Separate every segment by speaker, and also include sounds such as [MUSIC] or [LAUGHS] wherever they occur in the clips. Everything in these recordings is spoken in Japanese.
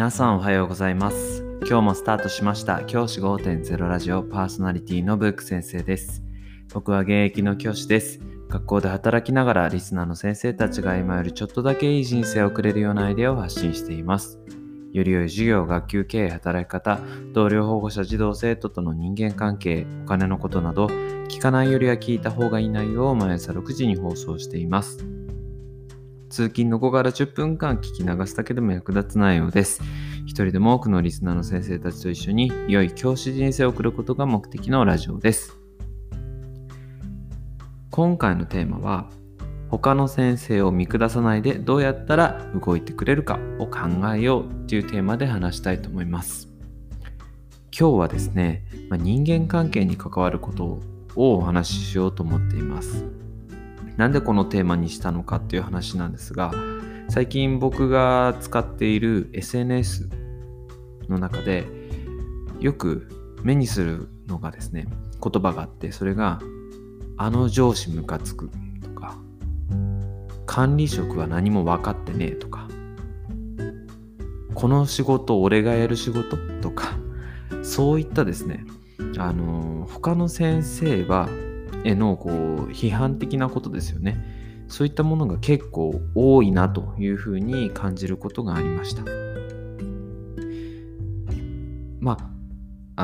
Speaker 1: 皆さんおはようございます。今日もスタートしました。教師5.0ラジオパーソナリティのブック先生です。僕は現役の教師です。学校で働きながらリスナーの先生たちが今よりちょっとだけいい人生を送れるようなアイデアを発信しています。より良い授業、学級経営、働き方、同僚保護者、児童生徒との人間関係、お金のことなど、聞かないよりは聞いた方がいい内容を毎朝6時に放送しています。通勤の5から10分間聞き流すだけでも役立つ内容です。一人でも多くのリスナーの先生たちと一緒に良い教師人生を送ることが目的のラジオです。今回のテーマは他の先生を見下さないでどうやったら動いてくれるかを考えようっていうテーマで話したいと思います。今日はですね、ま、人間関係に関わることをお話ししようと思っています。なんでこのテーマにしたのかっていう話なんですが、最近僕が使っている SNS の中でよく目にするのがですね、言葉があって、それが、あの上司ムカつくとか管理職は何も分かってねえとかこの仕事俺がやる仕事とかそういったですねあの他の先生はへのこう批判的なことですよね。そういったものが結構多いなというふうに感じることがありました。まあ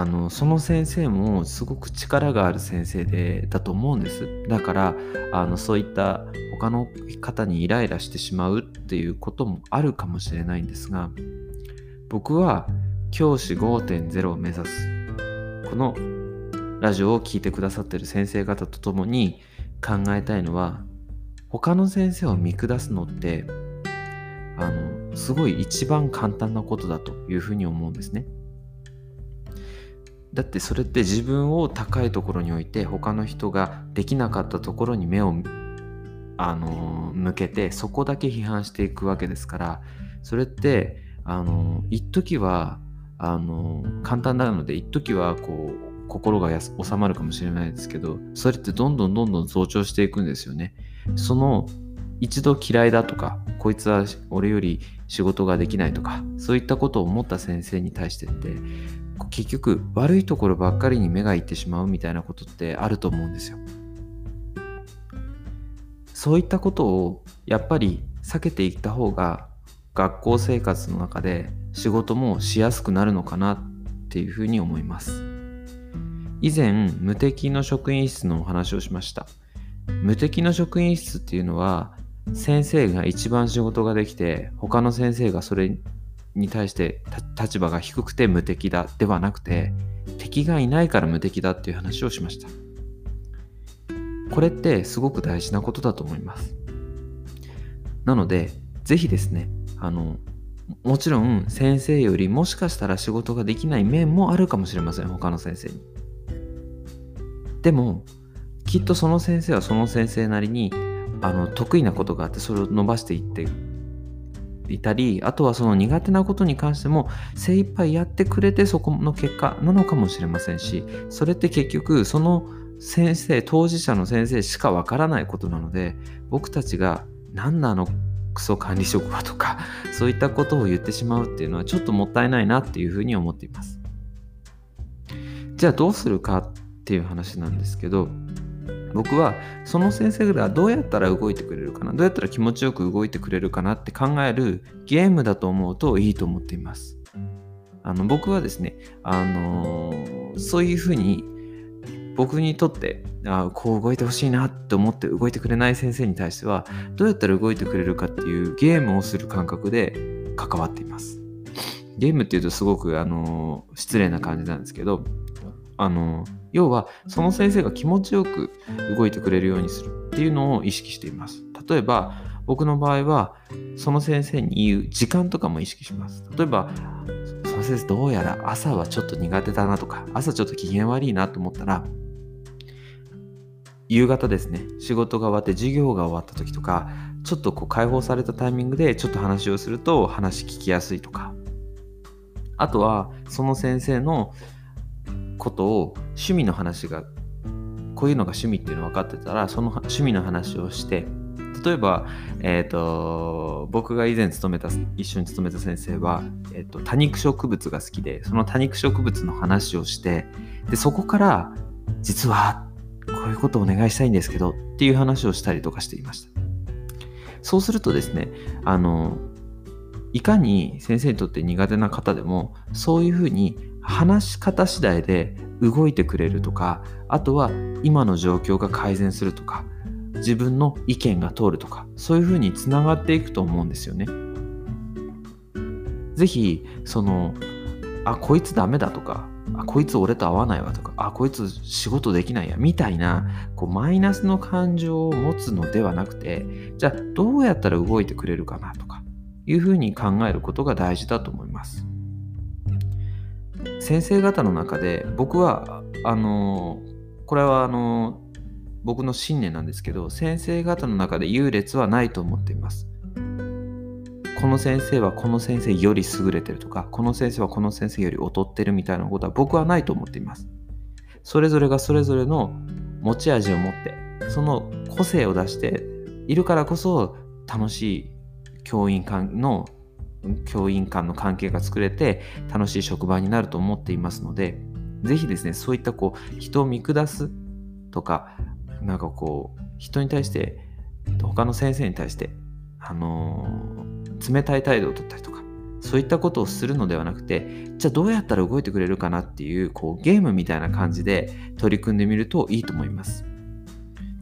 Speaker 1: あのその先生もすごく力がある先生でだと思うんです。だからあのそういった他の方にイライラしてしまうっていうこともあるかもしれないんですが僕は教師5.0を目指す。このラジオを聴いてくださってる先生方と共に考えたいのは他の先生を見下すのってあのすごい一番簡単なことだというふうに思うんですね。だってそれって自分を高いところに置いて他の人ができなかったところに目をあの向けてそこだけ批判していくわけですからそれってあの一時はあの簡単なので一時はこう心が収まるかもしれないですけどそれってどんどんどんどん増長していくんですよね。その一度嫌いだとかこいつは俺より仕事ができないとかそういったことを思った先生に対してって結局悪いところばっかりに目がいってしまうみたいなことってあると思うんですよ。そういったことをやっぱり避けていった方が学校生活の中で仕事もしやすくなるのかなっていうふうに思います。以前無敵の職員室のお話をしました。無敵の職員室っていうのは先生が一番仕事ができて他の先生がそれに対して立場が低くて無敵だではなくて敵がいないから無敵だっていう話をしました。これってすごく大事なことだと思います。なのでぜひですねあのもちろん先生よりもしかしたら仕事ができない面もあるかもしれません他の先生に。でもきっとその先生はその先生なりにあの得意なことがあってそれを伸ばしていっていたりあとはその苦手なことに関しても精一杯やってくれてそこの結果なのかもしれませんしそれって結局その先生当事者の先生しかわからないことなので僕たちが何なのクソ管理職はとか [LAUGHS] そういったことを言ってしまうっていうのはちょっともったいないなっていうふうに思っています。じゃあどうするかっていう話なんですけど僕はその先生がどうやったら動いてくれるかなどうやったら気持ちよく動いてくれるかなって考えるゲームだと思うといいと思っています。あの僕はですね、あのー、そういうふうに僕にとってあこう動いてほしいなって思って動いてくれない先生に対してはどうやったら動いてくれるかっていうゲームをする感覚で関わっています。ゲームっていうとすごく、あのー、失礼な感じなんですけどあの要はその先生が気持ちよく動いてくれるようにするっていうのを意識しています。例えば僕の場合はその先生に言う時間とかも意識します。例えばその先生どうやら朝はちょっと苦手だなとか朝ちょっと機嫌悪いなと思ったら夕方ですね。仕事が終わって授業が終わった時とかちょっとこう解放されたタイミングでちょっと話をすると話聞きやすいとか。あとはその先生のことを趣味の話がこういうのが趣味っていうの分かってたらその趣味の話をして例えば、えーと、僕が以前勤めた一緒に勤めた先生は、えーと、多肉植物が好きでその多肉植物の話をしてでそこから実はこういうことをお願いしたいんですけどっていう話をしたりとかしていました。そうするとですねあのいかに先生にとって苦手な方でもそういうふうに話し方次第で動いてくれるとかあとは今の状況が改善するとか自分の意見が通るとかそういうふうにつながっていくと思うんですよね。ぜひそのあこいつダメだとかあこいつ俺と合わないわとかあこいつ仕事できないやみたいなこうマイナスの感情を持つのではなくてじゃあどうやったら動いてくれるかなとかいうふうに考えることが大事だと思います。先生方の中で僕はあのこれはあの僕の信念なんですけど先生方の中で優劣はないと思っています。この先生はこの先生より優れてるとかこの先生はこの先生より劣ってるみたいなことは僕はないと思っています。それぞれがそれぞれの持ち味を持ってその個性を出しているからこそ楽しい教員間の教員間の関係が作れて楽しい職場になると思っていますのでぜひですねそういったこう人を見下すとかなんかこう人に対して他の先生に対してあのー、冷たい態度を取ったりとかそういったことをするのではなくてじゃあどうやったら動いてくれるかなっていうこうゲームみたいな感じで取り組んでみるといいと思います。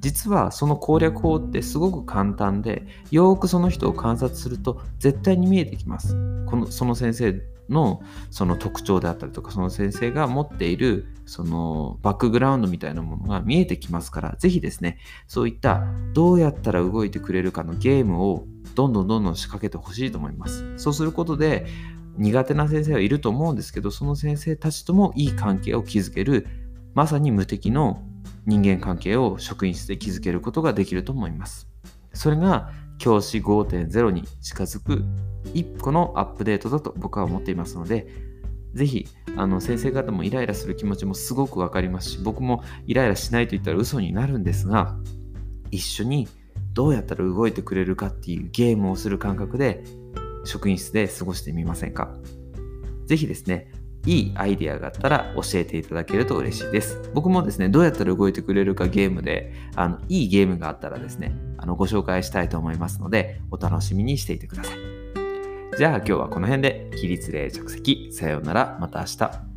Speaker 1: 実はその攻略法ってすごく簡単でよくその人を観察すると絶対に見えてきます。このその先生のその特徴であったりとかその先生が持っているそのバックグラウンドみたいなものが見えてきますから是非ですねそういったどうやったら動いてくれるかのゲームをどんどんどんどん仕掛けてほしいと思います。そうすることで苦手な先生はいると思うんですけどその先生たちともいい関係を築けるまさに無敵の人間関係を職員室で築けることができると思います。それが教師5.0に近づく一個のアップデートだと僕は思っていますので、ぜひ、あの、先生方もイライラする気持ちもすごくわかりますし、僕もイライラしないと言ったら嘘になるんですが、一緒にどうやったら動いてくれるかっていうゲームをする感覚で、職員室で過ごしてみませんか？ぜひですね、いいアイディアがあったら教えていただけると嬉しいです。僕もですね、どうやったら動いてくれるかゲームで、あのいいゲームがあったらですね、あのご紹介したいと思いますので、お楽しみにしていてください。じゃあ今日はこの辺で起立例着席さようならまた明日